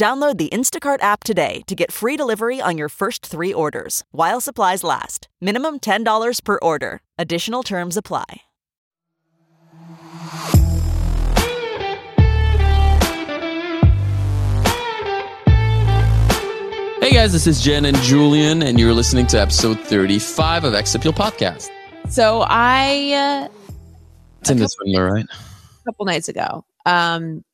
Download the Instacart app today to get free delivery on your first three orders while supplies last. Minimum $10 per order. Additional terms apply. Hey guys, this is Jenn and Julien, and you're listening to episode 35 of Ex Appeal Podcast. So I, uh, it's in this window, right? a couple nights ago, um,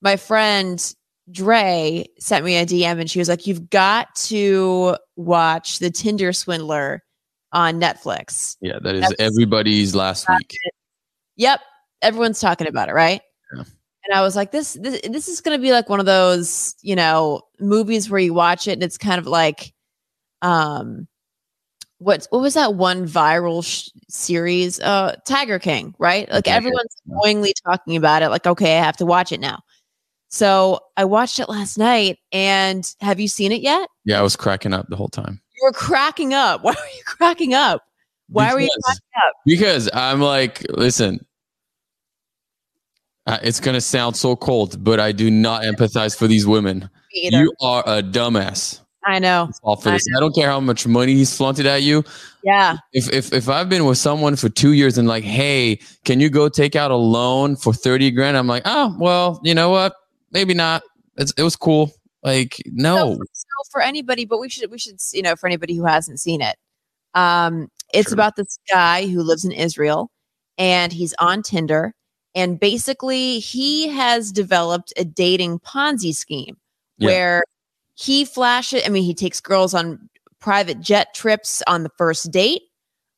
my friend Dre sent me a DM and she was like, You've got to watch The Tinder Swindler on Netflix. Yeah, that is That's- everybody's last week. Yep. Everyone's talking about it, right? Yeah. And I was like, this, this, this is going to be like one of those, you know, movies where you watch it and it's kind of like, um, what, what was that one viral sh- series? Uh, Tiger King, right? Like everyone's yeah. annoyingly talking about it. Like, okay, I have to watch it now. So I watched it last night and have you seen it yet? Yeah, I was cracking up the whole time. You were cracking up. Why were you cracking up? Why were you Because- cracking up? Because I'm like, listen, uh, it's going to sound so cold, but I do not empathize for these women. You are a dumbass. I know. All for I this. I don't care how much money he's flaunted at you. Yeah. if if if I've been with someone for two years and like, hey, can you go take out a loan for thirty grand? I'm like, oh well, you know what? Maybe not. It's, it was cool. Like, no, So, so for anybody, but we should we should you know for anybody who hasn't seen it, um, it's Sure. about this guy who lives in Israel, and he's on Tinder, and basically he has developed a dating Ponzi scheme Yeah. where he flashes. I mean, he takes girls on private jet trips on the first date.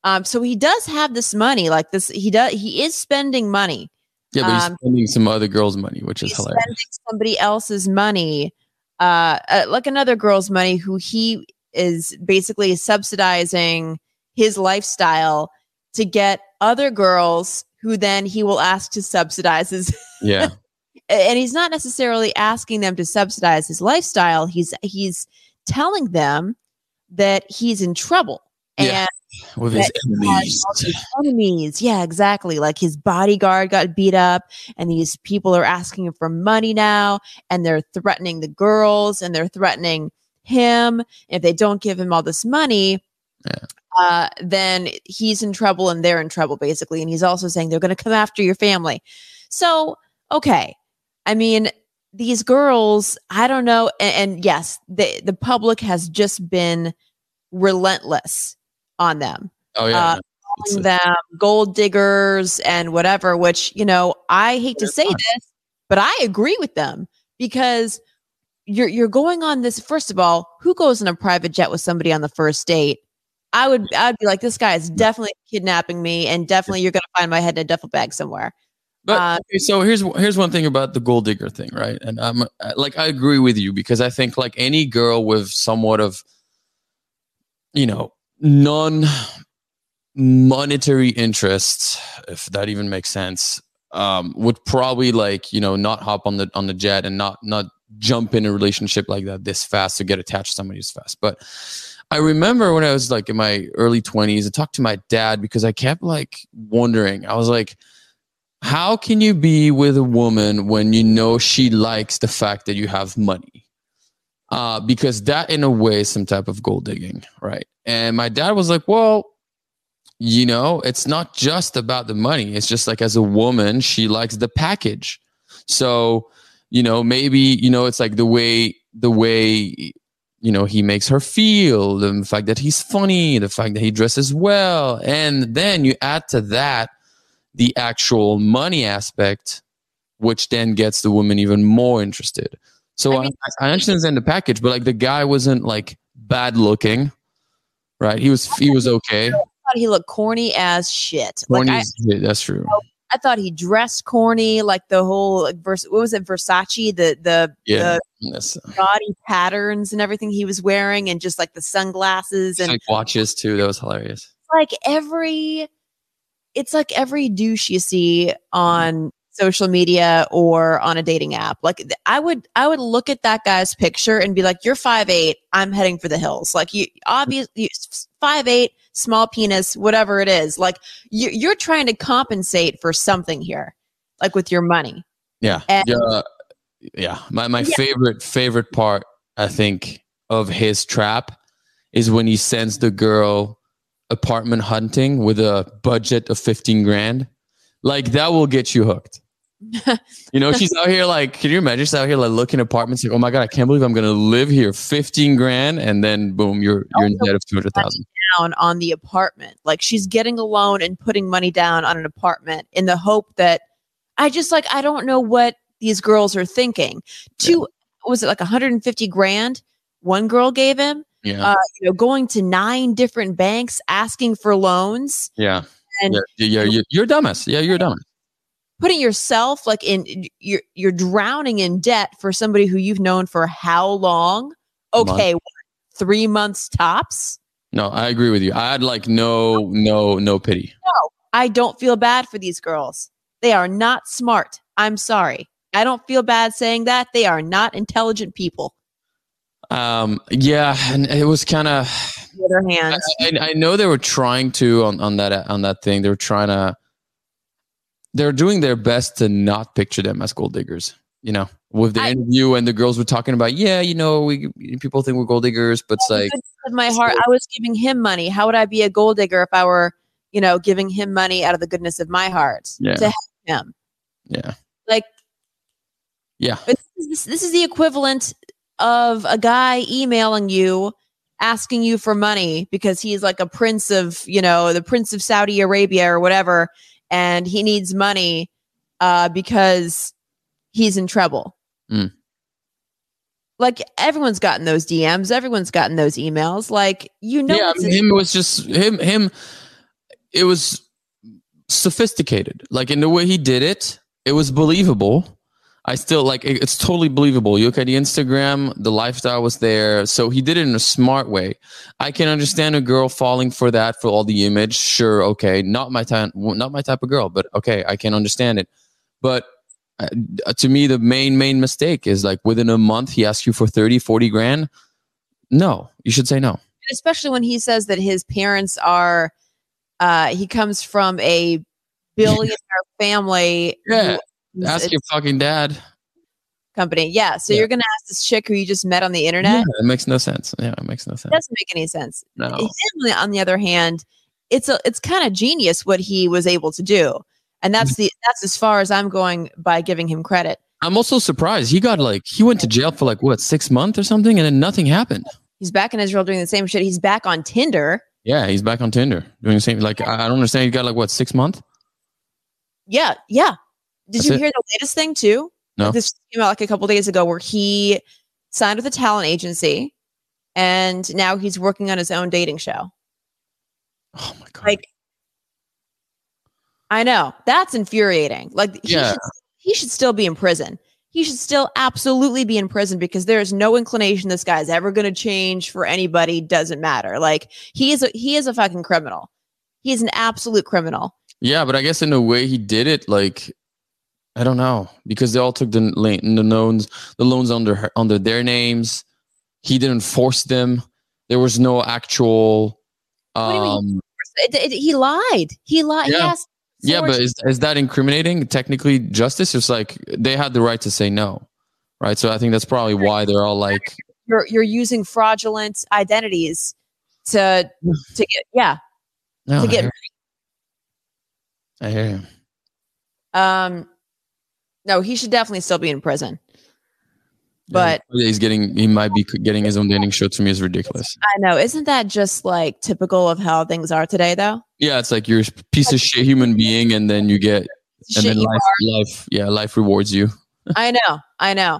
Um, so he does have this money, like this. He does. He is spending money. Yeah, but he's um, spending some other girl's money, which is hilarious. spending somebody else's money, uh, uh, like another girl's money, who he is basically subsidizing his lifestyle to get other girls who then he will ask to subsidize his. Yeah, and he's not necessarily asking them to subsidize his lifestyle. He's he's telling them that he's in trouble. Yeah. And with his that he has all enemies. these enemies. Yeah, exactly. Like his bodyguard got beat up, and these people are asking him for money now, and they're threatening the girls, and they're threatening him. If they don't give him all this money, Yeah. uh, then he's in trouble, and they're in trouble, basically. And he's also saying they're going to come after your family. So, okay, I mean. These girls, I don't know, and, and yes, the the public has just been relentless on them Oh yeah, uh, calling them gold diggers and whatever, which, you know, I hate to say this, but I agree with them because you're you're going on this first of all, who goes in a private jet with somebody on the first date? I would I'd be like, this guy is definitely kidnapping me and definitely you're gonna find my head in a duffel bag somewhere. But Uh, okay, so here's here's one thing about the gold digger thing, right? And I'm like I agree with you because I think like any girl with somewhat of you know non monetary interests, if that even makes sense, um, would probably like you know not hop on the on the jet and not not jump in a relationship like that this fast to get attached to somebody this fast. But I remember when I was like in my early 20s, I talked to my dad because I kept like wondering. I was like, how can you be with a woman when you know she likes the fact that you have money? Uh, because that, in a way, is some type of gold digging, right? And my dad was like, well, you know, it's not just about the money. It's just like as a woman, she likes the package. So, you know, maybe, you know, it's like the way, the way, you know, he makes her feel, the fact that he's funny, the fact that he dresses well. And then you add to that the actual money aspect, which then gets the woman even more interested. So I I, mean- I, understand the package, but like the guy wasn't like bad looking, right? He was he was okay. I thought he looked corny as shit. Corny Like I, as shit, that's true. I thought he dressed corny, like the whole like, vers- what was it, Versace, the the Yeah. the uh, gaudy patterns and everything he was wearing, and just like the sunglasses and like watches too. That was hilarious. like every it's like every douche you see on social media or on a dating app like i would i would look at that guy's picture and be like you're five eight i'm heading for the hills like you obviously mm. five eight small penis whatever it is like you, you're trying to compensate for something here like with your money Yeah. And- yeah. Uh, yeah. My my Yeah. favorite favorite part, I think, of his trap is when he sends the girl apartment hunting with a budget of 15 grand. Like that will get you hooked. you know, she's out here like, can you imagine she's out here like looking apartments like, oh my God, I can't believe I'm gonna live here. 15 grand, and then boom, you're you're in debt of 200,000. down on the apartment. Like she's getting a loan and putting money down on an apartment in the hope that I just like I don't know what these girls are thinking. Two was it like 150 grand one girl gave him? Yeah. Uh, you know, going to nine different banks asking for loans yeah. and yeah. Yeah. You're, you're a dumbass. Yeah, you're a dumbass. Putting yourself like in you're you're drowning in debt for somebody who you've known for how long? Okay, what, 3 months tops? No, I agree with you. I had like no, no, no pity. No, I don't feel bad for these girls. They are not smart. I'm sorry. I don't feel bad saying that. They are not intelligent people. Um, yeah, and it was kind of. On the other I, I, I know they were trying to on, on that on that thing. They were trying to. They're doing their best to not picture them as gold diggers. You know, with the I- interview and the girls were talking about, yeah, you know, we people think we're gold diggers, but it's like, of my heart, I was giving him money. How would I be a gold digger if I were, you know, giving him money out of the goodness of my heart Yeah. to help him? yeah, Like, yeah, this, is- this is the equivalent of a guy emailing you asking you for money because he's like a prince of you know the prince of saudi arabia or whatever and he needs money uh, because he's in trouble Mm. like everyone's gotten those dms everyone's gotten those emails like you know yeah. I mean, him was just him. Him. It was sophisticated. Like in the way he did it, it was believable. I still like it- it's totally believable. You look at the Instagram, the lifestyle was there. So he did it in a smart way. I can understand a girl falling for that for all the image. Sure, okay, not my type, not my type of girl, but okay, I can understand it. But uh, to me, the main main mistake is like within a month he asks you for 30, 40 grand. No, you should say no. especially when he says that his parents are uh he comes from a billionaire family Yeah, Ask your fucking dad. company yeah so Yeah. you're gonna ask this chick who you just met on the internet? Yeah, it makes no sense. Yeah, it makes no it sense. doesn't make any sense No. him on the other hand it's a it's kind of genius what he was able to do and that's Mm-hmm. the that's as far as i'm going by giving him credit I'm also surprised. He got like he went to jail for like what six months or something, and then nothing happened. he's back in israel doing the same shit he's back on tinder Yeah, he's back on Tinder doing the same. Like I I don't understand. He got like what six months? yeah yeah did That's you it? hear the latest thing too? No. this came out like a couple days ago where he signed with a talent agency and now he's working on his own dating show. Oh my god! like i know. That's infuriating. Like he, Yeah. should, he should still be in prison. He should still absolutely be in prison because there is no inclination this guy's ever going to change for anybody. Doesn't matter. Like he is a he is a fucking criminal. He is an absolute criminal. Yeah, but I guess in the way he did it, like I don't know, because they all took the the loans the loans under her, under their names. He didn't force them. There was no actual. do you mean? Um, It- it- he lied he lied Yeah. yes yeah, but is is that incriminating? Technically, justice. It's like they had the right to say no, right? So I think that's probably why they're all like, you're you're using fraudulent identities to to get yeah no, to I get hear, I hear you. um no he should definitely still be in prison Yeah, But- he's getting he might be getting his own dating show to me is ridiculous. i know isn't that just like typical of how things are today though Yeah, it's like you're a piece of shit human being, and then you get and Shit then life, life, yeah, life rewards you. i know i know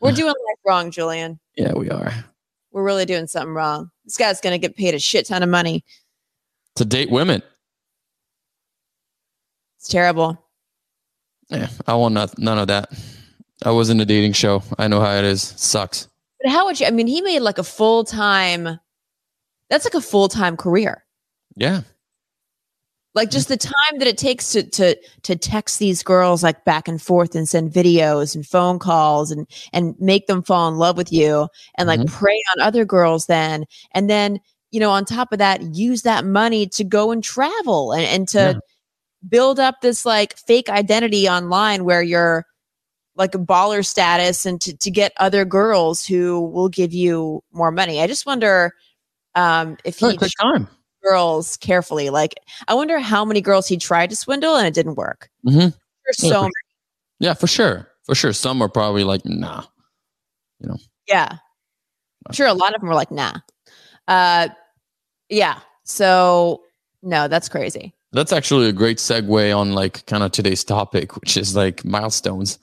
we're doing life wrong julien Yeah, we are. we're really doing something wrong this guy's gonna get paid a shit ton of money To date women. It's terrible. Yeah, I want not, none of that. I was in a dating show. I know how it is. Sucks. But how would you? I mean, he made like a full time. That's like a full time career. Yeah. Like just the time that it takes to to to text these girls like back and forth and send videos and phone calls and and make them fall in love with you and like Mhm. prey on other girls then and then you know on top of that use that money to go and travel and and to Yeah. Build up this like fake identity online where you're like a baller status and to, to get other girls who will give you more money. I just wonder um, if he it time. girls carefully. Like, I wonder how many girls he tried to swindle and it didn't work. Mhm. There's Yeah, so for Yeah, for sure. For sure. Some are probably like, nah. You know? Yeah. I'm sure a lot of them were like, nah. Uh, yeah. So no, that's crazy. That's actually a great segue on like kind of today's topic, which is like milestones.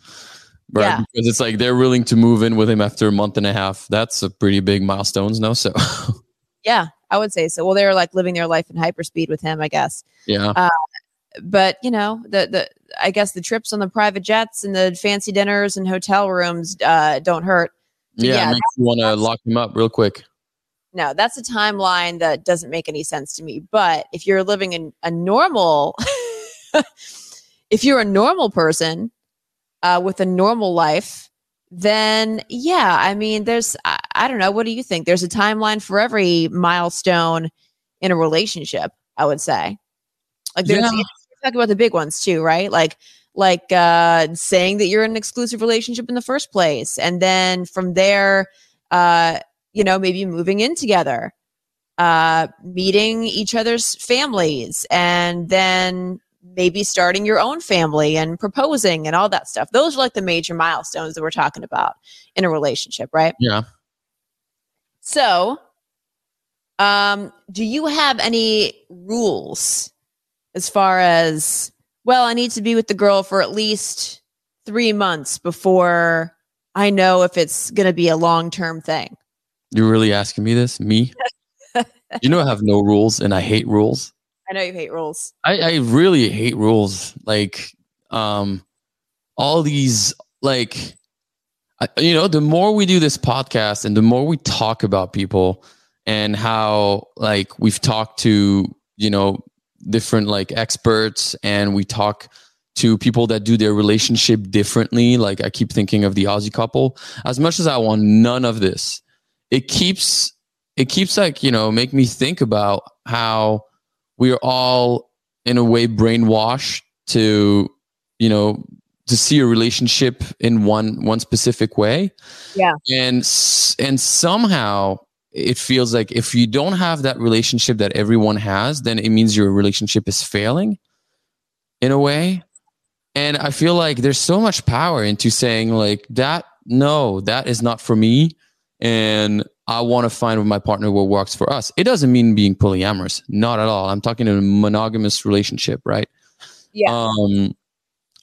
Right. Yeah. Because it's like they're willing to move in with him after a month and a half. That's a pretty big milestones, no? So Yeah, I would say so. Well, they were like living their life in hyperspeed with him, I guess. yeah. But you know, the the I guess the trips on the private jets and the fancy dinners and hotel rooms uh, don't hurt. Yeah. yeah, makes you want to lock him up real quick. No, that's a timeline that doesn't make any sense to me. But if you're living in a normal, if you're a normal person uh, with a normal life, then yeah, I mean, there's, I, I don't know, what do you think? There's a timeline for every milestone in a relationship, I would say. Like, there's, Yeah. you're talking about the big ones too, right? Like, like uh, saying that you're in an exclusive relationship in the first place, and then from there, uh, you know, maybe moving in together, uh, meeting each other's families, and then maybe starting your own family and proposing and all that stuff. Those are like the major milestones that we're talking about in a relationship, right? Yeah. So, um, do you have any rules as far as, well, I need to be with the girl for at least three months before I know if it's going to be a long term thing? You're really asking me this? Me? you know, I have no rules and I hate rules. I know you hate rules. I, I really hate rules. Like, um, all these, like, I, you know, the more we do this podcast and the more we talk about people and how, like, we've talked to, you know, different like experts and we talk to people that do their relationship differently. Like, I keep thinking of the Aussie couple. As much as I want none of this, it keeps, it keeps like, you know, make me think about how we are all in a way brainwashed to you know to see a relationship in one one specific way. Yeah. and and somehow it feels like if you don't have that relationship that everyone has then it means your relationship is failing in a way. And i feel like there's so much power into saying like that no that is not for me and I want to find with my partner what works for us. It doesn't mean being polyamorous, not at all. I'm talking in a monogamous relationship, right? Yeah. Um,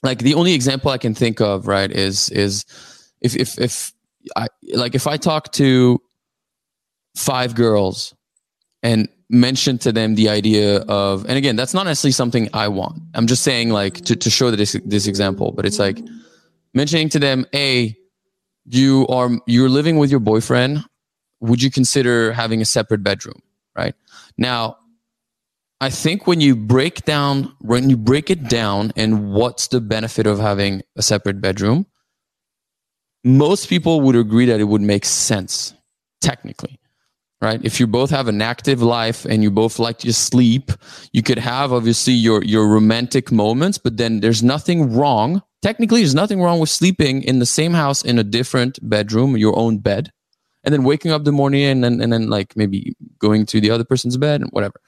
like the only example I can think of, right, is is if if if I like if I talk to five girls and mention to them the idea of, and again, that's not necessarily something I want. I'm just saying like to to show this this example, but it's like mentioning to them, a you are you're living with your boyfriend would you consider having a separate bedroom right? Now i think when you break down when you break it down and what's the benefit of having a separate bedroom most people would agree that it would make sense technically right? If you both have an active life and you both like to sleep you could have obviously your your romantic moments but then there's nothing wrong technically there's nothing wrong with sleeping in the same house in a different bedroom your own bed and then waking up the morning and then and then like maybe going to the other person's bed and whatever.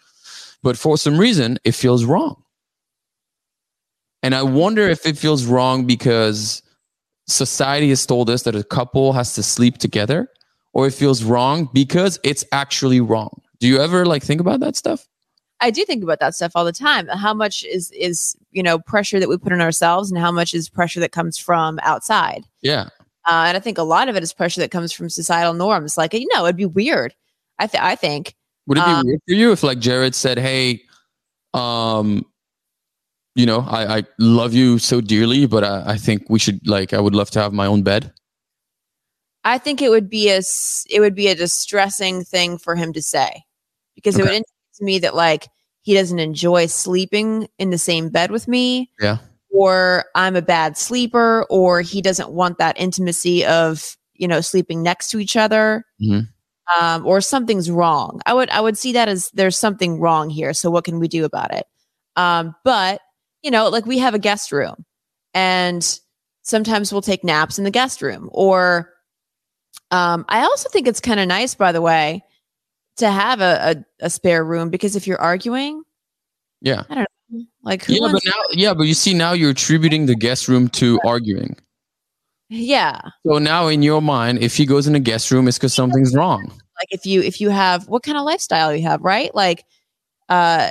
But for some reason it feels wrong. And i wonder if it feels wrong because society has told us that a couple has to sleep together or it feels wrong because it's actually wrong. Do you ever like think about that stuff? I do think about that stuff all the time. How much is is you know pressure that we put on ourselves, and how much is pressure that comes from outside? yeah Uh, and I think a lot of it is pressure that comes from societal norms. Like you know, it'd be weird. I th- I think Would it be Um, weird for you if like Jared said, "Hey, um, you know, I, I love you so dearly, but I, I think we should like I would love to have my own bed. I think it would be a it would be a distressing thing for him to say because it would indicate to me that like he doesn't enjoy sleeping in the same bed with me. Yeah. Or I'm a bad sleeper, or he doesn't want that intimacy of you know sleeping next to each other, Mhm. um, or something's wrong. I would I would see that as there's something wrong here. So what can we do about it? Um, but you know, like we have a guest room, and sometimes we'll take naps in the guest room, or um, I also think it's kind of nice, by the way, to have a, a, a spare room because if you're arguing, Yeah. I don't know, like who Yeah, but now yeah, but you see now you're attributing the guest room to arguing. yeah, So now in your mind, if he goes in a guest room, it's because something's wrong. like if you if you have what kind of lifestyle you have, right? Like, uh,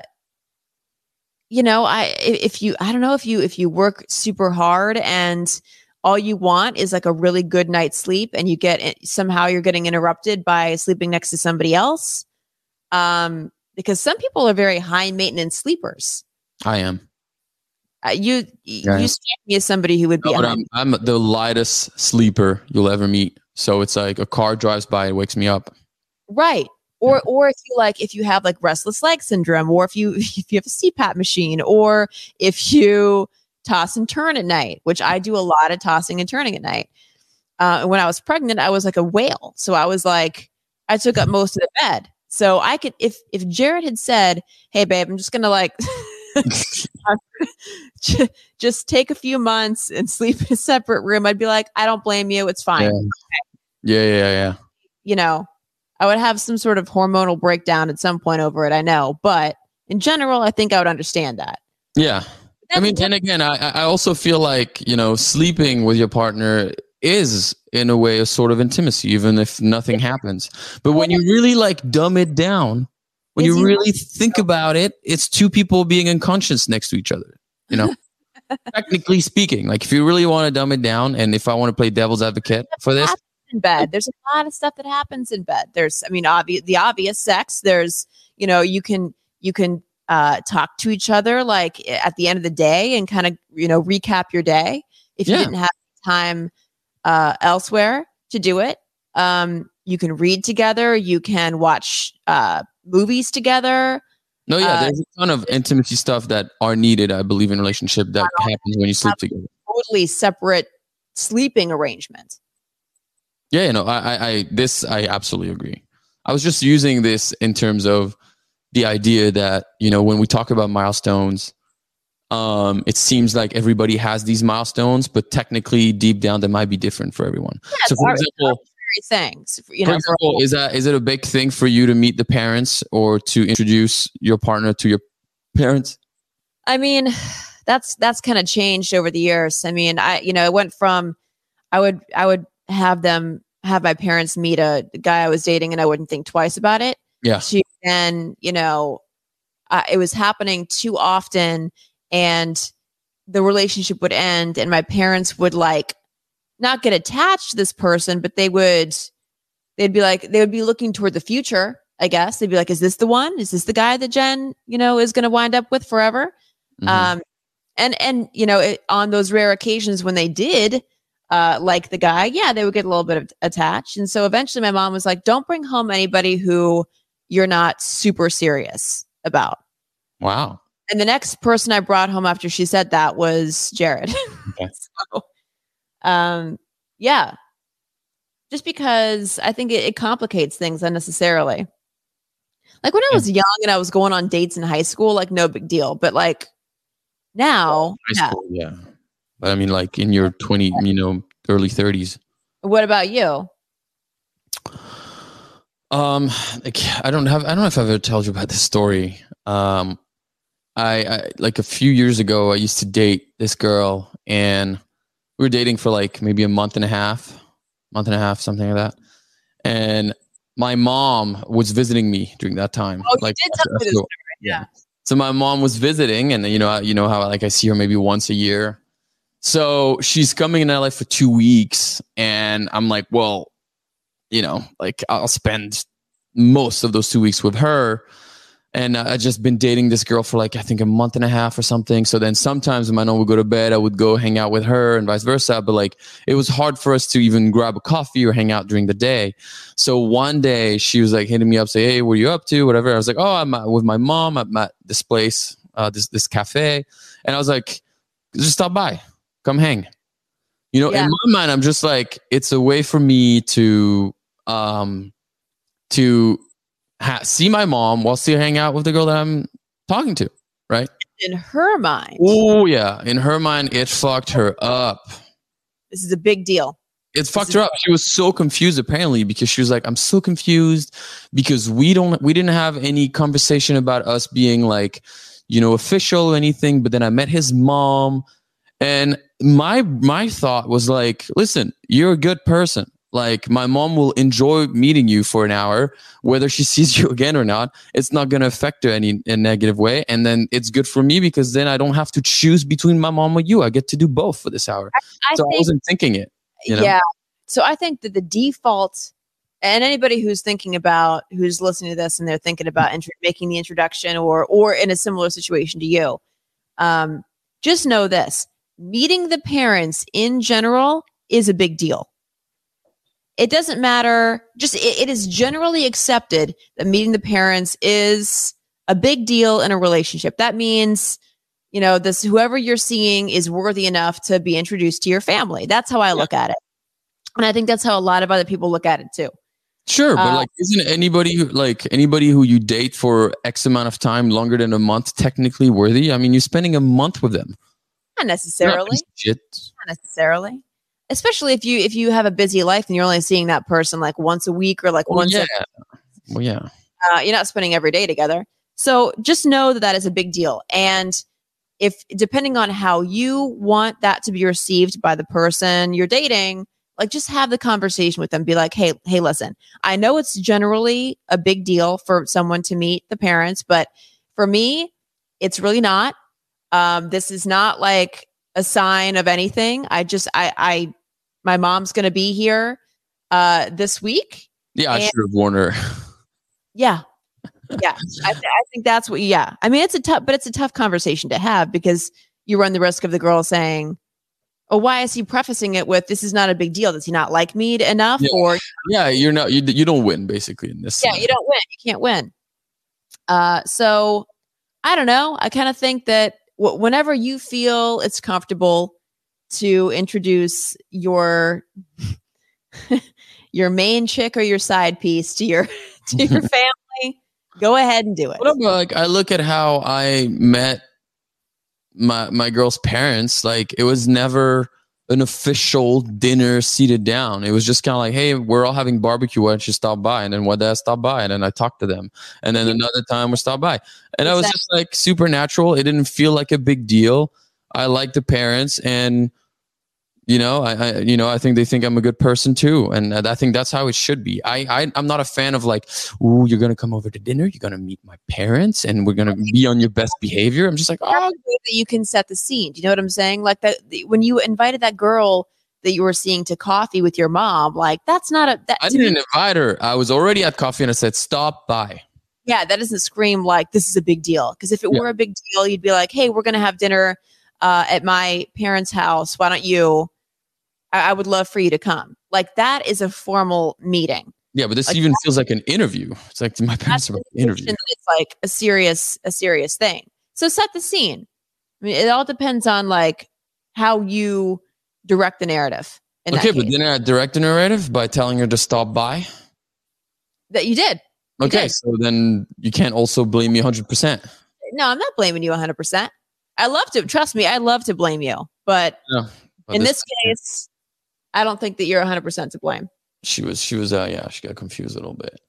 you know, i- if you I don't know if you if you work super hard and all you want is like a really good night's sleep and you get it, somehow you're getting interrupted by sleeping next to somebody else um because some people are very high maintenance sleepers I am. uh, you Yeah. you strike me as somebody who would be No, I'm, I'm the lightest sleeper you'll ever meet. So it's like a car drives by, it wakes me up. right or or if you like if you have like restless leg syndrome or if you if you have a CPAP machine or if you toss and turn at night which I do a lot of tossing and turning at night uh, when I was pregnant I was like a whale so I was like I took up most of the bed so I could if if Jared had said hey babe I'm just gonna like just take a few months and sleep in a separate room I'd be like I don't blame you it's fine Yeah. Yeah, yeah, yeah. you know, I would have some sort of hormonal breakdown at some point over it. I know, but in general, I think I would understand that. Yeah. I mean, and again, I, I also feel like, you know, sleeping with your partner is in a way a sort of intimacy, even if nothing happens. But when you really like dumb it down, when you you- really think about it, it's two people being unconscious next to each other, you know? Technically speaking, like if you really want to dumb it down, and if I want to play devil's advocate for this, in bed. There's a lot of stuff that happens in bed. There's, I mean, obvious the obvious sex. There's, you know, you can you can uh, talk to each other like at the end of the day and kind of you know recap your day if you didn't have time uh, elsewhere to do it. Um, you can read together. You can watch uh, movies together. no, yeah, Uh, there's a ton of intimacy stuff that are needed, I believe, in relationship that happens when you sleep together. Totally separate sleeping arrangement. Yeah, you know, I, I, I, this, I absolutely agree. I was just using this in terms of the idea that you know when we talk about milestones, um, it seems like everybody has these milestones, but technically, deep down, they might be different for everyone. so, for example, things, you know. for- example, is that is it a big thing for you to meet the parents or to introduce your partner to your parents? I mean, that's that's kind of changed over the years. I mean, I you know, it went from I would I would have them have my parents meet a guy I was dating and I wouldn't think twice about it. Yeah. To then, you know, uh, it was happening too often and the relationship would end and my parents would like not get attached to this person, but they would they'd be like they would be looking toward the future, I guess. They'd be like, is this the one? Is this the guy that Jenn, you know, is going to wind up with forever? Mhm. Um, and and you know, it, on those rare occasions when they did, uh, like the guy, yeah, they would get a little bit of attached. And so eventually, my mom was like, "Don't bring home anybody who you're not super serious about." wow. And the next person I brought home after she said that was Jared. Okay. so, um, yeah, just because I think it, it complicates things unnecessarily. Like when I was young and I was going on dates in high school, like no big deal. But like now, High yeah. school, yeah. But I mean, like in your twenty, you know, early thirties. What about you? Um, like, I don't have. I don't know if I've ever told you about this story. Um, I, I like a few years ago, I used to date this girl, and we were dating for like maybe a month and a half, month and a half, something like that. And my mom was visiting me during that time. Oh, you did tell me this after- story, yeah. So my mom was visiting, and you know, I- you know how like I see her maybe once a year. So she's coming in LA for two weeks, and I'm like, well, you know, like I'll spend most of those two weeks with her. and uh, I just been dating this girl for like I think a month and a half or something. So then sometimes when my mom would go to bed, I would go hang out with her and vice versa. But like it was hard for us to even grab a coffee or hang out during the day. So one day she was like hitting me up, say, "Hey, what are you up to?" Whatever. I was like, "Oh, I'm with my mom. At this place, uh, this this cafe," and I was like, "Just stop by, come hang." You know, yeah. in my mind, I'm just like, it's a way for me to um to ha- see my mom while still hang out with the girl that I'm talking to, right? In her mind. Oh yeah, in her mind, it fucked her up. This is a big deal. It fucked her up. She was so confused apparently because she was like, "I'm so confused because we don't, we didn't have any conversation about us being like, you know, official or anything." But then I met his mom, and my my thought was like, "Listen, you're a good person. Like my mom will enjoy meeting you for an hour, whether she sees you again or not. It's not going to affect her any in negative way, and then it's good for me because then I don't have to choose between my mom or you. I get to do both for this hour. I, I so think, I wasn't thinking it. You know? Yeah. So I think that the default, and anybody who's thinking about who's listening to this and they're thinking about int- making the introduction or or in a similar situation to you, um, just know this: meeting the parents in general is a big deal it doesn't matter. Just it, it is generally accepted that meeting the parents is a big deal in a relationship. That means, you know, this whoever you're seeing is worthy enough to be introduced to your family. That's how I look at it. And I think that's how a lot of other people look at it too. Sure, but uh, like, isn't anybody who, like anybody who you date for X amount of time, longer than a month, technically worthy? I mean, you're spending a month with them. Not necessarily. Not, not necessarily. Especially if you if you have a busy life and you're only seeing that person like once a week or like well, once yeah. well yeah. Uh, you're not spending every day together. So just know that that is a big deal. And if depending on how you want that to be received by the person you're dating like just have the conversation with them. Be like hey hey listen i know it's generally a big deal for someone to meet the parents but for me it's really not um, this is not like a sign of anything. I just I I my mom's going to be here uh this week. Yeah, I should have warned her. Yeah. Yeah. I, th- I think that's what yeah. I mean it's a tough but it's a tough conversation to have because you run the risk of the girl saying, "Oh, why is he prefacing it with this is not a big deal? Does he not like me enough?" Yeah. Or yeah, you're not you you don't win basically in this. Yeah, you don't win. You can't win. Uh, so I don't know. I kind of think that whenever you feel it's comfortable to introduce your your main chick or your side piece to your to your family, go ahead and do it. What like I look at how I met my my girl's parents, like it was never an official dinner seated down. It was just kind of like, hey, we're all having barbecue. Why don't you stop by? And then one day I stopped by and then I talked to them. And then another time we stopped by. And exactly. I was just like supernatural. It didn't feel like a big deal. I like the parents and you know I, I, you know i think they think i'm a good person too. And i think that's how it should be. I, I i'm not a fan of like oh you're gonna come over to dinner you're gonna meet my parents and we're gonna be on your best behavior. I'm just like oh. that you can set the scene. Do you know what i'm saying? Like that when you invited that girl that you were seeing to coffee with your mom like that's not a that, i didn't me, invite her. I was already at coffee and i said stop by. Yeah that doesn't scream like this is a big deal. Because if it yeah. were a big deal you'd be like hey we're gonna have dinner uh, at my parents house. Why don't you I, I would love for you to come. Like that is a formal meeting. Yeah, but this like, even feels like an interview. It's like my parents are interview. It's like a serious, a serious thing. So set the scene. I mean, it all depends on like how you direct the narrative. okay, but then I direct the narrative by telling her to stop by. That you did. You okay, did. so then you can't also blame me 100%. No, I'm not blaming you 100%. I love to, trust me, I love to blame you. But yeah, in this, this case, I don't think that you're 100% to blame. She was, she was, uh, yeah, she got confused a little bit.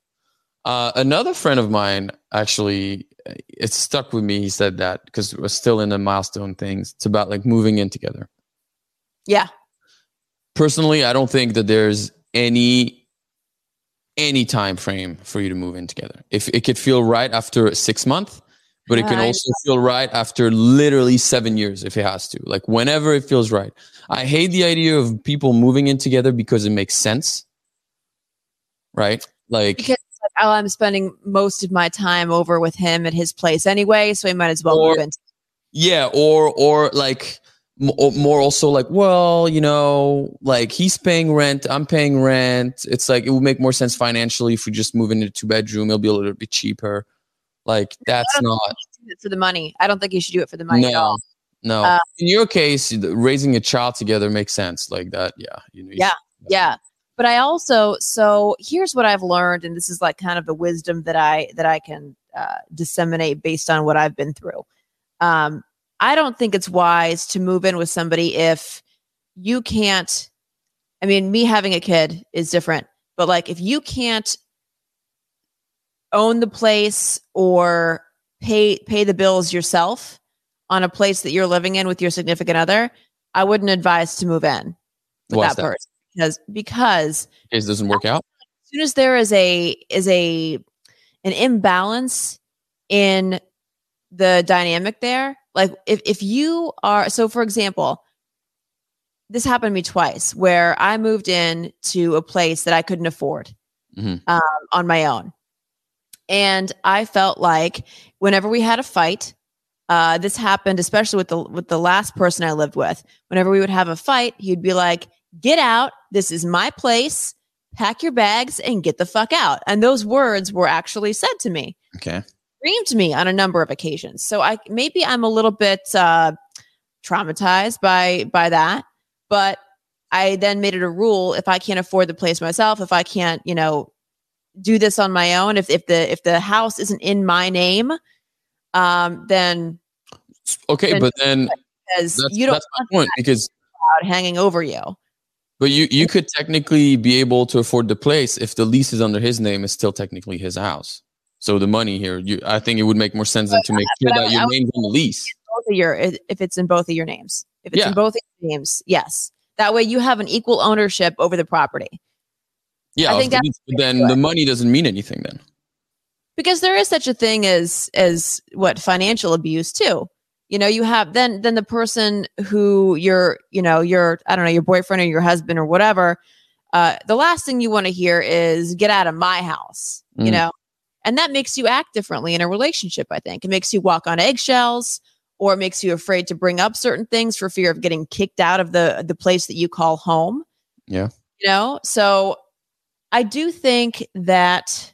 Uh, another friend of mine actually, it stuck with me. He said that because we're still in the milestone things. It's about like moving in together. Yeah. Personally, I don't think that there's any any time frame for you to move in together. If it could feel right after six months, but it can also feel right after literally seven years if it has to like whenever it feels right i hate the idea of people moving in together because it makes sense right like because oh, I'm spending most of my time over with him at his place anyway, so he might as well Or- move in. Yeah, or or like or more also like, well, you know, like he's paying rent, I'm paying rent. It's like it would make more sense financially if we just move into a two bedroom. It'll be a little bit cheaper. Like that's not for the money. I don't think you should do it for the money at all. No. Uh, In your case, raising a child together makes sense. Like that, yeah. You know, you Yeah. should- yeah but i also so here's what i've learned and this is like kind of the wisdom that i that i can uh, disseminate based on what i've been through um i don't think it's wise to move in with somebody if you can't i mean me having a kid is different but like if you can't own the place or pay pay the bills yourself on a place that you're living in with your significant other i wouldn't advise to move in with Why's that, that? person because because In case it doesn't work out. as soon as there is a is a an imbalance in the dynamic there like if, if you are so for example this happened to me twice where i moved in to a place that i couldn't afford Mhm. um, on my own and i felt like whenever we had a fight uh, this happened especially with the with the last person i lived with. Whenever we would have a fight he'd be like get out. This is my place. Pack your bags and get the fuck out. And those words were actually said to me. Okay. screamed me on a number of occasions. So I maybe I'm a little bit uh, traumatized by by that, but I then made it a rule: if I can't afford the place myself, if I can't, you know, do this on my own, if if the if the house isn't in my name, um, then Okay, Then- but then as that's, you don't that's my point because hanging over you. but you you could technically be able to afford the place if the lease is under his name. It's still technically his house. So the money here, you I think it would make more sense than to make sure but I- that your I- name's on the lease. Both of your if it's in both of your names, if it's Yeah. in both of your names, yes. That way you have an equal ownership over the property. Yeah, I think that's then the money doesn't mean anything then. Because there is such a thing as as what financial abuse too. You know you have then then the person who your you know your i don't know your boyfriend or your husband or whatever uh the last thing you want to hear is get out of my house you Mm. know? And that makes you act differently in a relationship i think. It makes you walk on eggshells or it makes you afraid to bring up certain things for fear of getting kicked out of the the place that you call home. Yeah. you know? So i do think that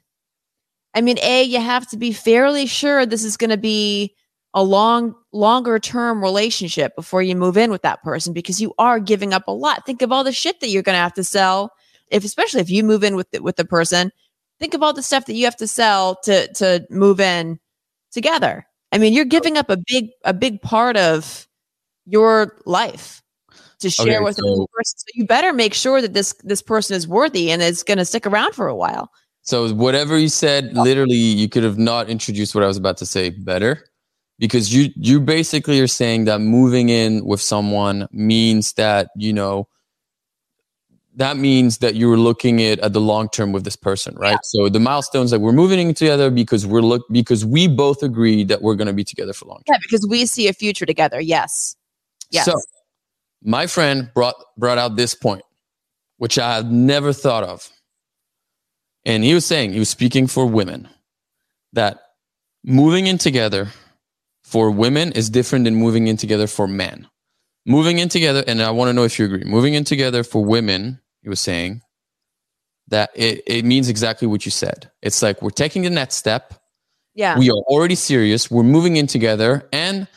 I mean, A, you have to be fairly sure this is going to be a long, longer term relationship before you move in with that person because you are giving up a lot. Think of all the shit that you're going to have to sell. If, especially if you move in with the, with the person, think of all the stuff that you have to sell to, to move in together. I mean, you're giving up a big, a big part of your life to share Okay, with another person. So you better make sure that this, this person is worthy and is going to stick around for a while. So whatever you said, literally, you could have not introduced what I was about to say better, because you you basically are saying that moving in with someone means that you know that means that you're looking at at the long term with this person, right? So the milestones like we're moving in together because we're look because we both agree that we're going to be together for long term. Yeah, because we see a future together. Yes. Yes. So my friend brought brought out this point, which I had never thought of. And he was saying, he was speaking for women, that moving in together for women is different than moving in together for men. Moving in together, and I want to know if you agree, moving in together for women, he was saying, that it, it means exactly what you said. It's like we're taking the next step yeah. we are already serious we're moving in together and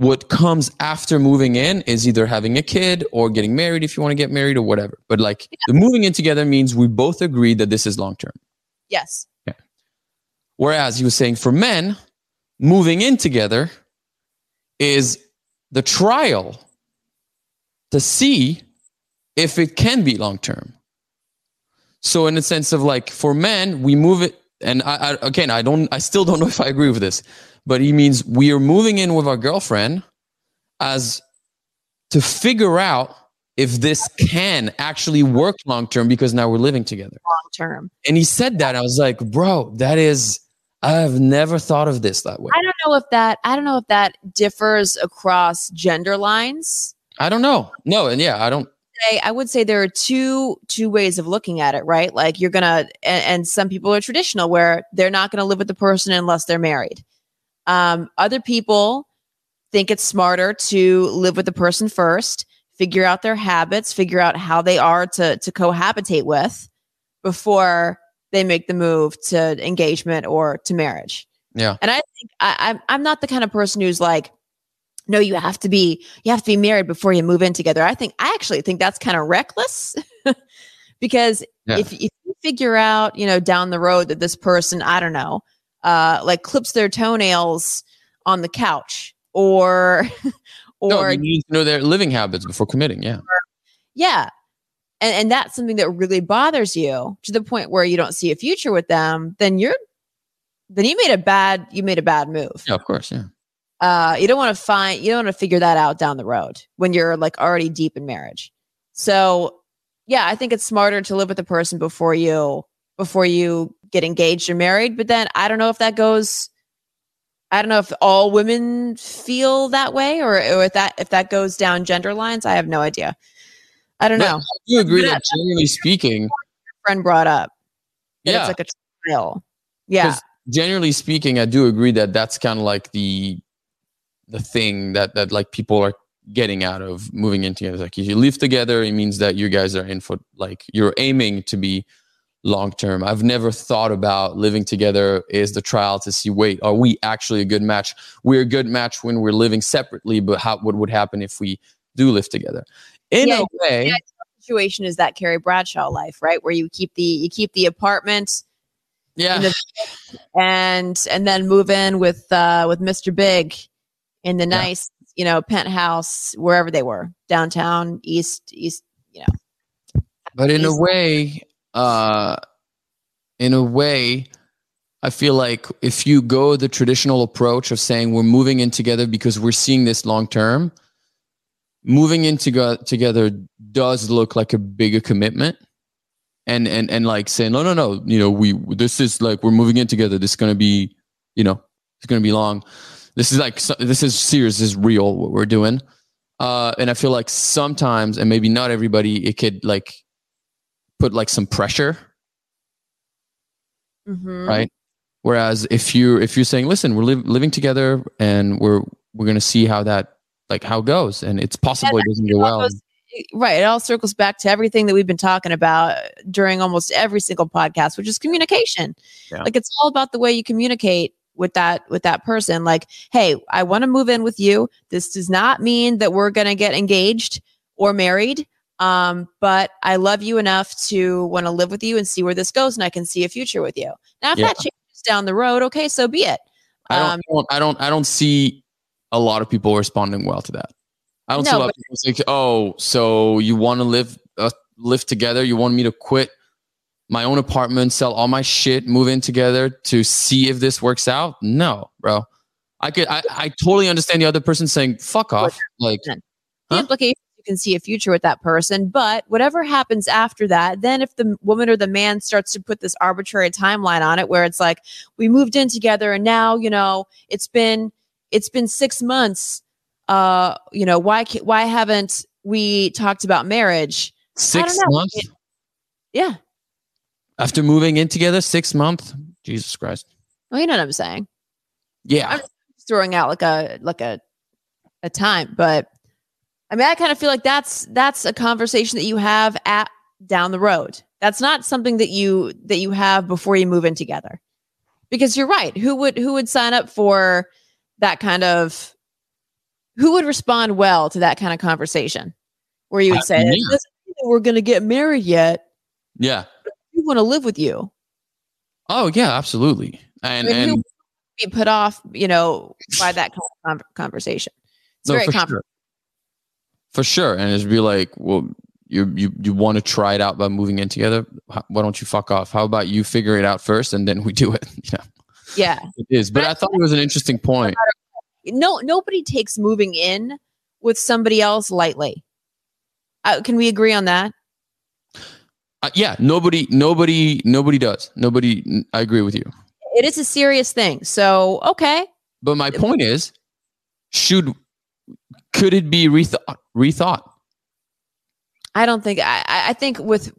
what comes after moving in is either having a kid or getting married if you want to get married or whatever but like the moving in together means we both agree that this is long term yes. Yeah. whereas he was saying for men moving in together is the trial to see if it can be long term so in the sense of like for men we move it and I, I again i don't i still don't know if i agree with this but he means we are moving in with our girlfriend as to figure out if this can actually work long term because now we're living together Long term. and he said that i was like bro that is i've never thought of this that way I don't know if that I don't know if that differs across gender lines. i don't know no and yeah i don't say I would say there are two two ways of looking at it, right? Like you're gonna and, and some people are traditional where they're not gonna live with the person unless they're married. Um, other people think it's smarter to live with the person first, figure out their habits, figure out how they are to to cohabitate with before they make the move to engagement or to marriage. Yeah. And I think I, I'm I'm not the kind of person who's like, no, you have to be you have to be married before you move in together. I think I actually think that's kind of reckless because Yeah. if if you figure out, you know, down the road that this person, I don't know, uh like clips their toenails on the couch or or no, you need to know their living habits before committing. Yeah. yeah. And and that's something that really bothers you to the point where you don't see a future with them, then you're then you made a bad you made a bad move. Yeah, of course. Yeah. Uh, you don't want to find you don't want to figure that out down the road when you're like already deep in marriage. So yeah i think it's smarter to live with a person before you before you get engaged or married but then i don't know if that goes i don't know if all women feel that way or, or if that if that goes down gender lines i have no idea. I don't But know. I do agree that generally speaking, friend brought up yeah, it's like a trial. Yeah. Generally speaking, I do agree that that's kind of like the the thing that that like people are getting out of moving in together. Like if you live together, it means that you guys are in for like you're aiming to be long term. I've never thought about living together is the trial to see wait, are we actually a good match? We're a good match when we're living separately, but how what would happen if we do live together? In Yeah, a way, yeah. situation is that Carrie Bradshaw life, right? Where you keep the you keep the apartment yeah. the- and and then move in with uh with Mr. Big in the Yeah. nice, you know, penthouse wherever they were, downtown, east east, you know. but in a way uh in a way i feel like if you go the traditional approach of saying we're moving in together because we're seeing this long term moving in to together does look like a bigger commitment and and and like saying no no no you know we this is like we're moving in together this is going to be you know it's going to be long this is like this is serious this is real what we're doing uh and i feel like sometimes and maybe not everybody it could like put like some pressure Mhm. right whereas if you if you're saying listen we're liv- living together and we're we're going to see how that like how it goes and it's possible it doesn't go well goes- Right. It all circles back to everything that we've been talking about during almost every single podcast, which is communication. Yeah. Like it's all about the way you communicate with that with that person. Like, hey, I want to move in with you. This does not mean that we're gonna get engaged or married. Um, but I love you enough to want to live with you and see where this goes, and I can see a future with you. Now, if Yeah. that changes down the road, okay, so be it. I don't, um, I don't i don't i don't see a lot of people responding well to that i don't see a lot of people saying oh so you want to live uh, live together you want me to quit my own apartment sell all my shit move in together to see if this works out? No bro. I could i, I totally understand the other person saying fuck off. Like the Huh? implication you can see a future with that person but whatever happens after that then if the woman or the man starts to put this arbitrary timeline on it where it's like we moved in together and now you know it's been it's been six months uh you know why why haven't we talked about marriage? Six months? It- yeah after moving in together six months jesus christ. Well you know what i'm saying. Yeah. I'm throwing out like a like a a time but i mean i kind of feel like that's that's a conversation that you have at down the road. That's not something that you that you have before you move in together. Because you're right. Who would who would sign up for that kind of who would respond well to that kind of conversation? Where you would I- say yeah. "It doesn't mean that we're going to get married yet. Yeah want to live with you oh yeah absolutely and I mean, who and be put off you know by that kind of conversation it's No, very for sure. For sure. And it'd be like, well, you you you want to try it out by moving in together. Why don't you fuck off? How about you figure it out first and then we do it? You know, yeah it is. But I thought it was an interesting point. no nobody takes moving in with somebody else lightly uh, can we agree on that Uh, yeah, nobody, nobody, nobody does. Nobody. I agree with you. it is a serious thing so okay But my point is, should could it be rethought? Rethought. I don't think I I think with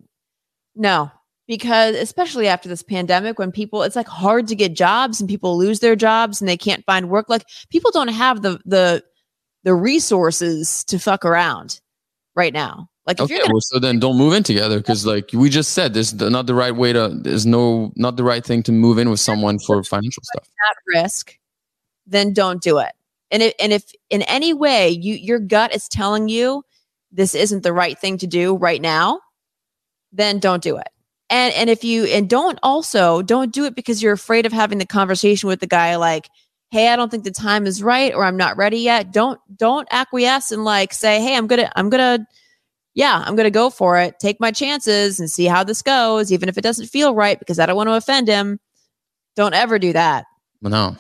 no because especially after this pandemic when people it's like hard to get jobs and people lose their jobs and they can't find work like people don't have the the the resources to fuck around right now like if Okay, you're gonna, well, so then don't move in together because, like we just said, there's the- not the right way to. There's no not the right thing to move in with someone for financial stuff. at risk then don't do it and if and if in any way you your gut is telling you this isn't the right thing to do right now then don't do it and and if you and don't also don't do it because you're afraid of having the conversation with the guy like hey i don't think the time is right or i'm not ready yet don't don't acquiesce and like say hey i'm gonna i'm gonna yeah i'm gonna go for it. Take my chances and see how this goes even if it doesn't feel right because i don't want to offend him. Don't ever do that. But no,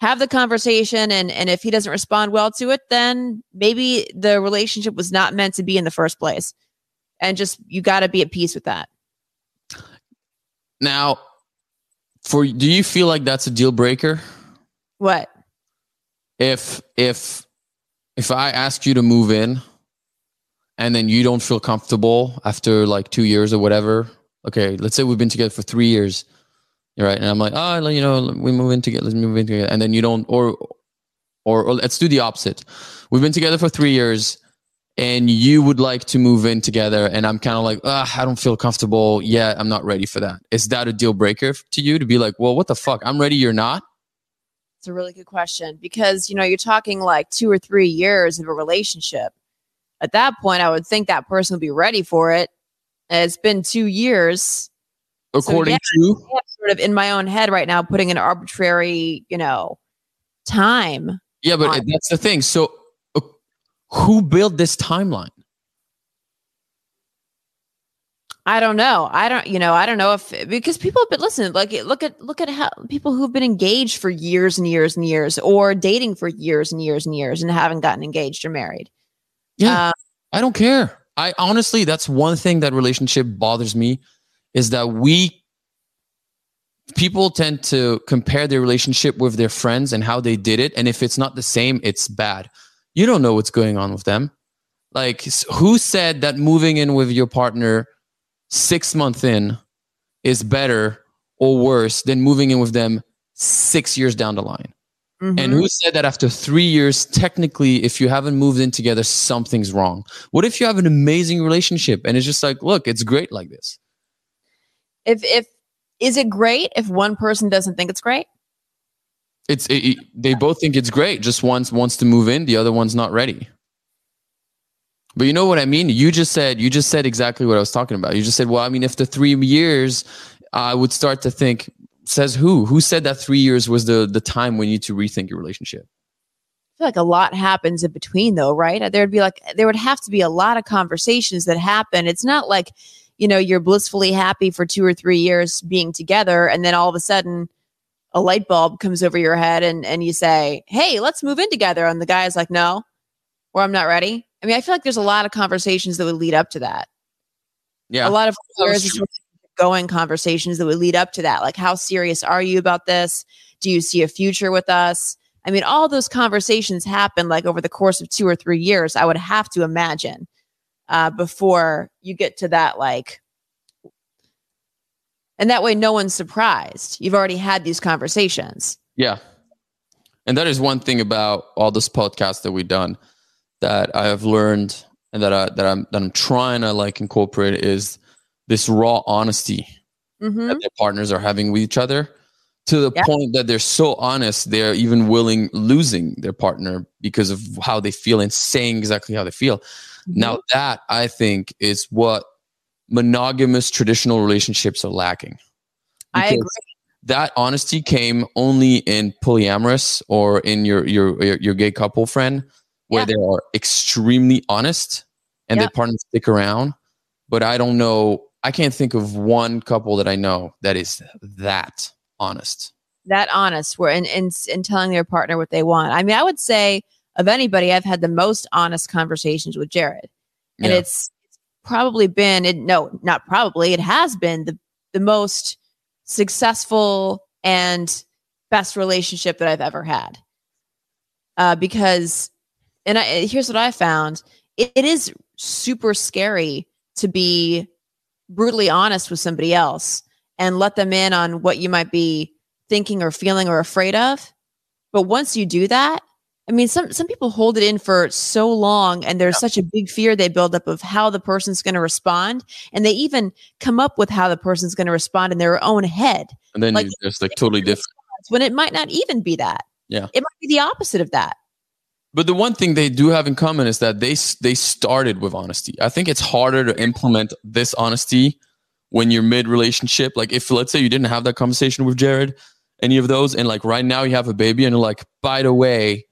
have the conversation and and if he doesn't respond well to it then maybe the relationship was not meant to be in the first place. And just you got to be at peace with that. Now for do you feel like that's a deal breaker? what? If if if I ask you to move in, and then you don't feel comfortable after like two years or whatever. Okay, let's say we've been together for three years. Right, and I'm like, oh, you know, we move in together. Let's move in together, and then you don't, or, or, or let's do the opposite. We've been together for three years, and you would like to move in together, and I'm kind of like, ah, I don't feel comfortable yet. I'm not ready for that. Is that a deal breaker to you to be like, well, what the fuck? I'm ready. You're not. it's a really good question because you know you're talking like two or three years of a relationship at that point i would think that person would be ready for it it's been two years According yeah. to sort of in my own head right now putting an arbitrary you know time Yeah, but on- that's the thing. So, uh, who built this timeline? I don't know. I don't, you know, I don't know if because people have been listen, like look at look at how people who've been engaged for years and years and years, or dating for years and years and years, and haven't gotten engaged or married. Yeah, Uh, I don't care. I honestly, that's one thing that relationship bothers me is that we people tend to compare their relationship with their friends and how they did it, and if it's not the same, it's bad. You don't know what's going on with them. Like, who said that moving in with your partner six months in is better or worse than moving in with them six years down the line? And mhm. who said that after three years, technically, if you haven't moved in together, something's wrong? What if you have an amazing relationship and it's just like, look, it's great like this? if if is it great if one person doesn't think it's great? It's it, it- they both think it's great. Just one wants to move in, the other one's not ready. But you know what I mean? You just said you just said exactly what I was talking about. You just said, well, I mean, if the three years, I would start to think. Says who? Who said that three years was the the time when you need to rethink your relationship? I feel like a lot happens in between though, right? There'd be like there would have to be a lot of conversations that happen. It's not like, you know, you're blissfully happy for two or three years being together and then all of a sudden a light bulb comes over your head and and you say, "Hey, let's move in together." And the guy is like, "No." Or I'm not ready. I mean, I feel like there's a lot of conversations that would lead up to that. Yeah, A lot of Going conversations that would lead up to that. Like, how serious are you about this? Do you see a future with us? I mean, all those conversations happen like over the course of two or three years, I would have to imagine, uh, before you get to that, like, and that way no one's surprised. You've already had these conversations. Yeah. And that is one thing about all this podcast that we've done that I have learned and that I that I'm that I'm trying to like incorporate is this raw honesty hmm that their partners are having with each other to the Yeah. point that they're so honest they're even willing losing their partner because of how they feel and saying exactly how they feel. Now that I think is what monogamous traditional relationships are lacking. I agree. That honesty came only in polyamorous or in your your your, your gay couple friend, where Yeah. they are extremely honest and Yeah. their partners stick around. But I don't know. I can't think of one couple that I know that is that honest. that honest where in, in in telling their partner what they want. I mean, I would say of anybody, I've had the most honest conversations with Jared, and Yeah. it's probably been it, no, not probably, it has been the the most successful and best relationship that I've ever had. Uh, because, and I, here's what I found: it, it is super scary to be brutally honest with somebody else and let them in on what you might be thinking or feeling or afraid of. But once you do that, I mean, some some people hold it in for so long, and there's such a big fear they build up of how the person's going to respond, and they even come up with how the person's going to respond in their own head. And then Like, just like totally different. when it might not even be that. Yeah. It might be the opposite of that. But the one thing they do have in common is that they they started with honesty. I think it's harder to implement this honesty when you're mid relationship. Like if let's say you didn't have that conversation with Jared, any of those, and like right now you have a baby, and you're like, by the way,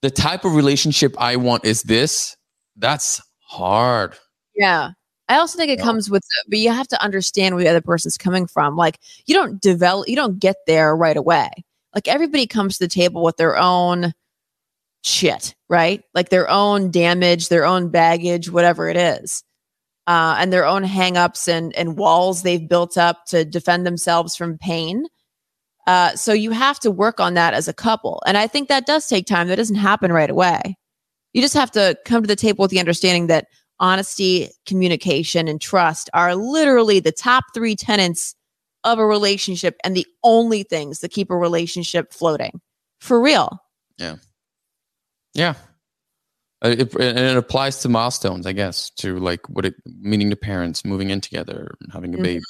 the type of relationship I want is this. That's hard. Yeah. I also think it Yeah. comes with, but you have to understand where the other person's coming from. Like you don't develop, you don't get there right away. Like everybody comes to the table with their own shit, right? Like their own damage, their own baggage, whatever it is. Uh, and their own hangups and and walls they've built up to defend themselves from pain. Uh, so you have to work on that as a couple, and I think that does take time. That doesn't happen right away. You just have to come to the table with the understanding that honesty, communication, and trust are literally the top three tenets of a relationship and the only things that keep a relationship floating for real. Yeah. Uh, It, and it applies to milestones, I guess, to like what it meaning to parents, moving in together, having a Mhm. baby.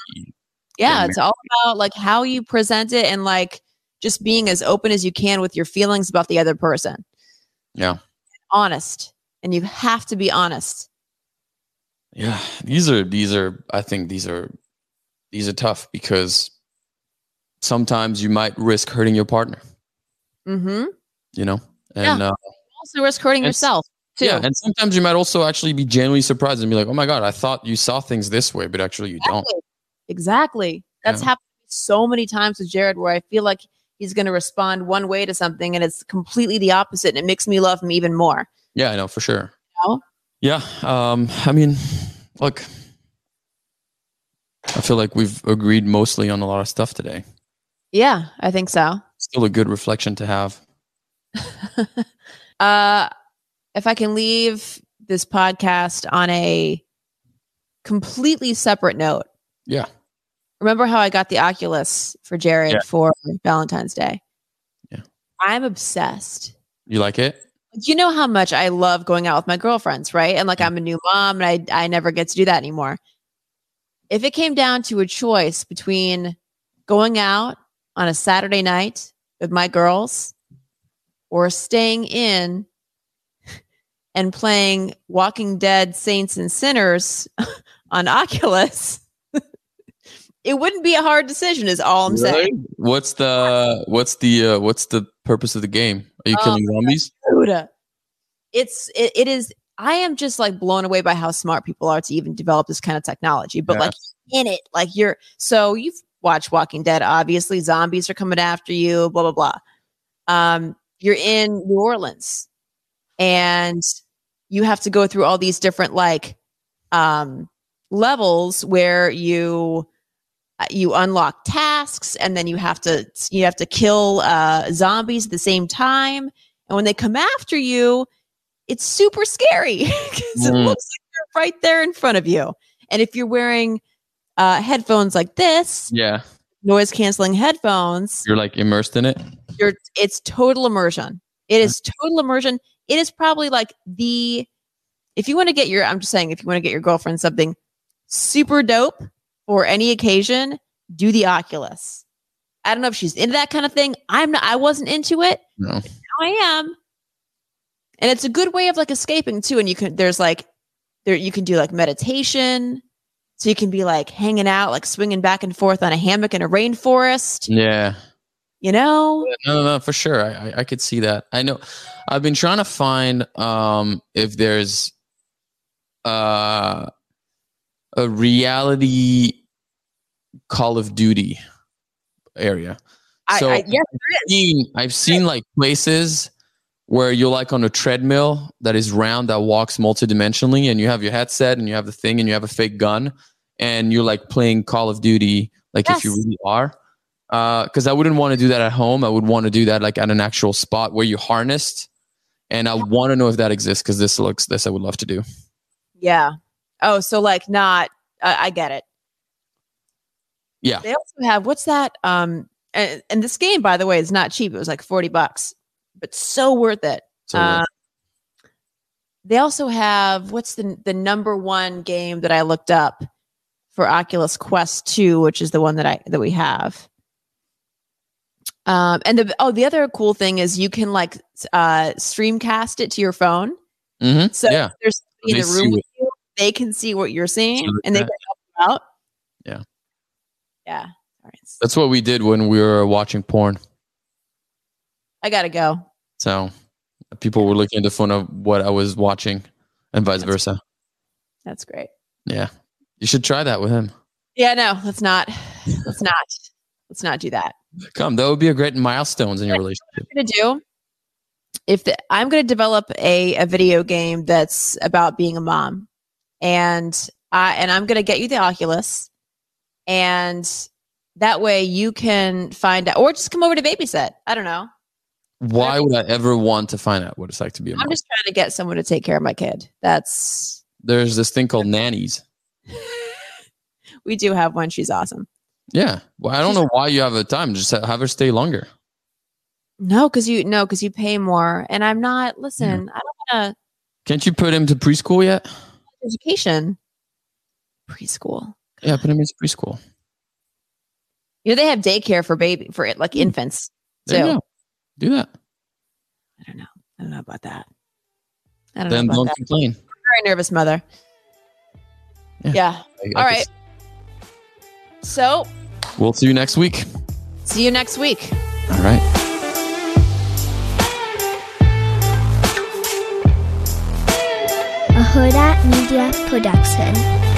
Yeah, Yeah, it's all about like how you present it and like just being as open as you can with your feelings about the other person. Yeah. Honest. And you have to be honest. Yeah, these are these are I think these are these are tough because sometimes you might risk hurting your partner, Mm-hmm. you know? And uh, Also risk hurting It's- yourself too. yeah, and sometimes you might also actually be genuinely surprised and be like, "Oh my god, I thought you saw things this way, but actually you don't." Exactly. Exactly. That's Yeah. happened so many times with Jared where I feel like he's going to respond one way to something and it's completely the opposite and it makes me love him even more. Yeah, I know for sure. know? Yeah, um I mean, look, I feel like we've agreed mostly on a lot of stuff today. Yeah, I think so. Still a good reflection to have. uh if I can leave this podcast on a completely separate note. Yeah. Remember how I got the Oculus for Jared Yeah. for Valentine's Day? Yeah. I'm obsessed. You like it? you know how much I love going out with my girlfriends, right? And like I'm a new mom and I I never get to do that anymore. If it came down to a choice between going out on a Saturday night with my girls or staying in and playing Walking Dead Saints and Sinners on Oculus, it wouldn't be a hard decision is all I'm saying. What's the what's the uh, what's the purpose of the game? Are you Oh, killing zombies? Dude, it's it, it is i am just like blown away by how smart people are to even develop this kind of technology but Yeah. like in it like you're so you've watched walking dead obviously zombies are coming after you blah blah blah um you're in new orleans and you have to go through all these different like um levels where you uh, you unlock tasks and then you have to you have to kill uh zombies at the same time and when they come after you, it's super scary because it Mm. looks like they're right there in front of you. And if you're wearing uh, headphones like this, Yeah, noise canceling headphones, you're like immersed in it. You're it's total immersion. It is total immersion. It is probably like the if you want to get your I'm just saying if you want to get your girlfriend something super dope for any occasion, do the Oculus. I don't know if she's into that kind of thing. I'm not I wasn't into it. No. Now I am. And it's a good way of like escaping too. And you can there's like there you can do like meditation. So you can be like hanging out, like swinging back and forth on a hammock in a rainforest, Yeah. You know? No, no, no, for sure. I, I, I could see that. I know. I've been trying to find um if there's uh a reality Call of Duty area. So I, I yes, seen I've seen like places where you're like on a treadmill that is round that walks multidimensionally and you have your headset and you have the thing and you have a fake gun and you're like playing Call of Duty like if you really are. Because I wouldn't want to do that at home. I would want to do that like at an actual spot where you harnessed. And I want to know if that exists because this looks this I would love to do. Yeah. Oh, so like not. Uh, I get it. Yeah. They also have what's that? Um, and, and this game, by the way, is not cheap. It was like forty bucks, but so worth it. So Uh, they also have what's the the number one game that I looked up for Oculus Quest 2, which is the one that I that we have. Um, and the oh, the other cool thing is you can like uh streamcast it to your phone. Mhm. So yeah. if there's somebody in They the room with you, they can see what you're seeing So and they can help you out. Yeah. Yeah. All right. That's what we did when we were watching porn. I gotta go. So people were looking at the phone of what I was watching and vice That's- versa. That's great. Yeah. You should try that with him. Yeah, no, let's not. Let's not. Let's not do that. Come, that would be a great milestones in your relationship. I'm gonna do if the, I'm gonna develop a, a video game that's about being a mom, and I and I'm gonna get you the Oculus, and that way you can find out, or just come over to babysit. I don't know. Why would I ever want to find out what it's like to be a mom? I'm just trying to get someone to take care of my kid. That's There's this thing called nannies. we do have one. She's awesome. Yeah. Well, I don't know why you have the time. Just have her stay longer. No, because you no, because you pay more, and I'm not. Listen, mm-hmm. I don't want to. Can't you put him to preschool yet? education preschool. Yeah, put him into preschool. You know they have daycare for baby for it like mm. infants. You too. go. Do that. I don't know. I don't know about that. I don't Then know about don't that. complain. Very nervous mother. Yeah. Yeah. I- I All guess- So We'll see you next week. see you next week. All right. a Hurrdat Media Production.